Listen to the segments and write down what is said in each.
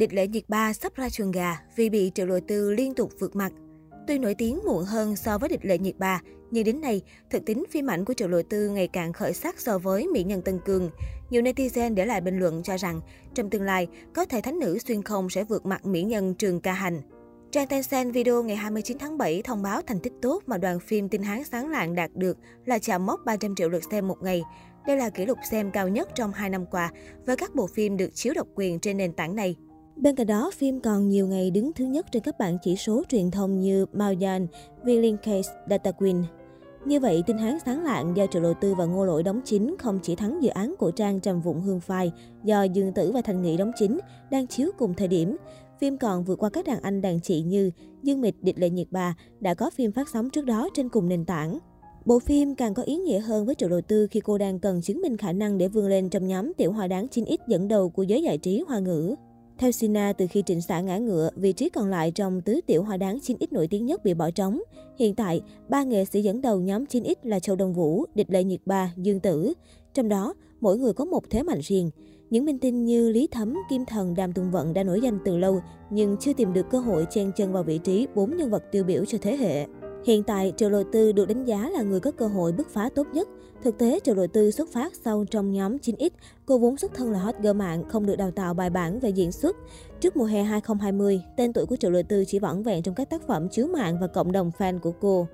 Địch lệ nhiệt ba sắp ra trường gà vì bị triệu lội tư liên tục vượt mặt. Tuy nổi tiếng muộn hơn so với địch lệ nhiệt ba, nhưng đến nay, thực tính phim ảnh của triệu lộ tư ngày càng khởi sắc so với mỹ nhân Tân Cương. Nhiều netizen để lại bình luận cho rằng, trong tương lai, có thể thánh nữ xuyên không sẽ vượt mặt mỹ nhân Trường Ca Hành. Trang Tencent Video ngày 29 tháng 7 thông báo thành tích tốt mà đoàn phim Tinh Hán Sáng Lạng đạt được là chạm mốc 300 triệu lượt xem một ngày. Đây là kỷ lục xem cao nhất trong 2 năm qua với các bộ phim được chiếu độc quyền trên nền tảng này. Bên cạnh đó, phim còn nhiều ngày đứng thứ nhất trên các bảng chỉ số truyền thông như Maoyan, Case, DataQueen. Như vậy, tin Hán Sáng Lạng do Triệu Lộ Tư và Ngô Lỗi đóng chính không chỉ thắng dự án cổ Trang Trầm Vụng Hương Phai do Dương Tử và Thành Nghị đóng chính, đang chiếu cùng thời điểm. Phim còn vượt qua các đàn anh đàn chị như Dương Mịch Địch Lệ Nhiệt Bà đã có phim phát sóng trước đó trên cùng nền tảng. Bộ phim càng có ý nghĩa hơn với Triệu Lộ Tư khi cô đang cần chứng minh khả năng để vươn lên trong nhóm tiểu hoa đáng 9X dẫn đầu của giới giải trí hoa ngữ. Theo Sina, từ khi trịnh xã ngã ngựa, vị trí còn lại trong tứ tiểu hoa đáng 9X nổi tiếng nhất bị bỏ trống. Hiện tại, ba nghệ sĩ dẫn đầu nhóm 9X là Châu Đông Vũ, Địch Lệ Nhiệt Ba, Dương Tử. Trong đó, mỗi người có một thế mạnh riêng. Những minh tinh như Lý Thấm, Kim Thần, Đàm Tùng Vận đã nổi danh từ lâu, nhưng chưa tìm được cơ hội chen chân vào vị trí bốn nhân vật tiêu biểu cho thế hệ. Hiện tại, Triệu Lộ Tư được đánh giá là người có cơ hội bứt phá tốt nhất. Thực tế, Triệu Lộ Tư xuất phát sau trong nhóm 9X, cô vốn xuất thân là hot girl mạng, không được đào tạo bài bản về diễn xuất. Trước mùa hè 2020, tên tuổi của Triệu Lộ Tư chỉ vỏn vẹn trong các tác phẩm chiếu mạng và cộng đồng fan của cô.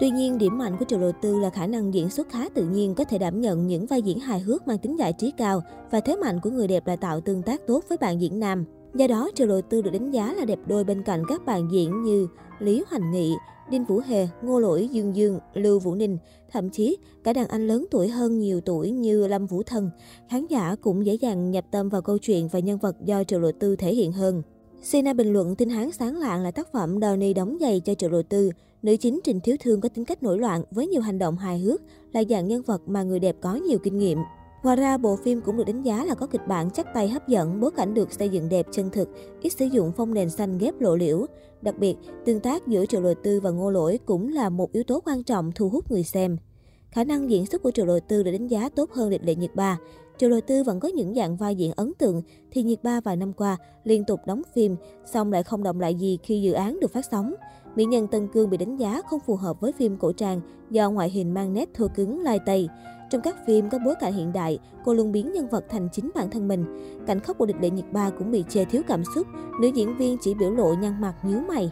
Tuy nhiên, điểm mạnh của Triệu Lộ Tư là khả năng diễn xuất khá tự nhiên, có thể đảm nhận những vai diễn hài hước mang tính giải trí cao và thế mạnh của người đẹp là tạo tương tác tốt với bạn diễn nam. Do đó, Triệu Lộ Tư được đánh giá là đẹp đôi bên cạnh các bạn diễn như Lý Hoành Nghị, Đinh Vũ Hề, Ngô Lỗi, Dương Dương, Lưu Vũ Ninh, thậm chí cả đàn anh lớn tuổi hơn nhiều tuổi như Lâm Vũ Thân. Khán giả cũng dễ dàng nhập tâm vào câu chuyện và nhân vật do Triệu Lộ Tư thể hiện hơn. Sina bình luận tin Hán sáng lạng là tác phẩm Donny đóng giày cho Triệu Lộ Tư. Nữ chính Trình Thiếu Thương có tính cách nổi loạn với nhiều hành động hài hước, là dạng nhân vật mà người đẹp có nhiều kinh nghiệm. Ngoài ra, bộ phim cũng được đánh giá là có kịch bản chắc tay hấp dẫn, bối cảnh được xây dựng đẹp chân thực, ít sử dụng phong nền xanh ghép lộ liễu. Đặc biệt, tương tác giữa Triệu Lộ Tư và Ngô Lỗi cũng là một yếu tố quan trọng thu hút người xem. Khả năng diễn xuất của Triệu Lộ Tư được đánh giá tốt hơn địch lệ Nhiệt Ba. Triệu Lộ Tư vẫn có những dạng vai diễn ấn tượng, thì Nhiệt Ba vài năm qua liên tục đóng phim, song lại không động lại gì khi dự án được phát sóng. Mỹ nhân Tân Cương bị đánh giá không phù hợp với phim cổ trang do ngoại hình mang nét thô cứng lai tây. Trong các phim có bối cảnh hiện đại, cô luôn biến nhân vật thành chính bản thân mình. Cảnh khóc của địch lệ nhiệt ba cũng bị chê thiếu cảm xúc, nữ diễn viên chỉ biểu lộ nhăn mặt nhíu mày.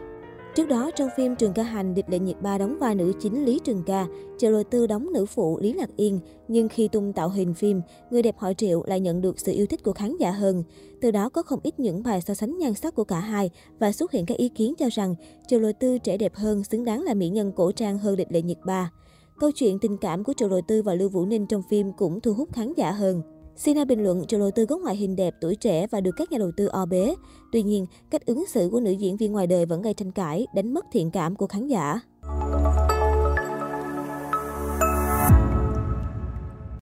Trước đó, trong phim Trường Ca Hành, địch lệ nhiệt ba đóng vai nữ chính Lý Trường Ca, Triệu Lôi Tư đóng nữ phụ Lý Lạc Yên. Nhưng khi tung tạo hình phim, người đẹp họ Triệu lại nhận được sự yêu thích của khán giả hơn. Từ đó có không ít những bài so sánh nhan sắc của cả hai và xuất hiện các ý kiến cho rằng Triệu Lôi Tư trẻ đẹp hơn, xứng đáng là mỹ nhân cổ trang hơn địch lệ nhiệt ba. Câu chuyện tình cảm của Triệu lôi Tư và Lưu Vũ Ninh trong phim cũng thu hút khán giả hơn. Sina bình luận chủ đầu Tư có ngoại hình đẹp, tuổi trẻ và được các nhà đầu tư o bế. Tuy nhiên, cách ứng xử của nữ diễn viên ngoài đời vẫn gây tranh cãi, đánh mất thiện cảm của khán giả.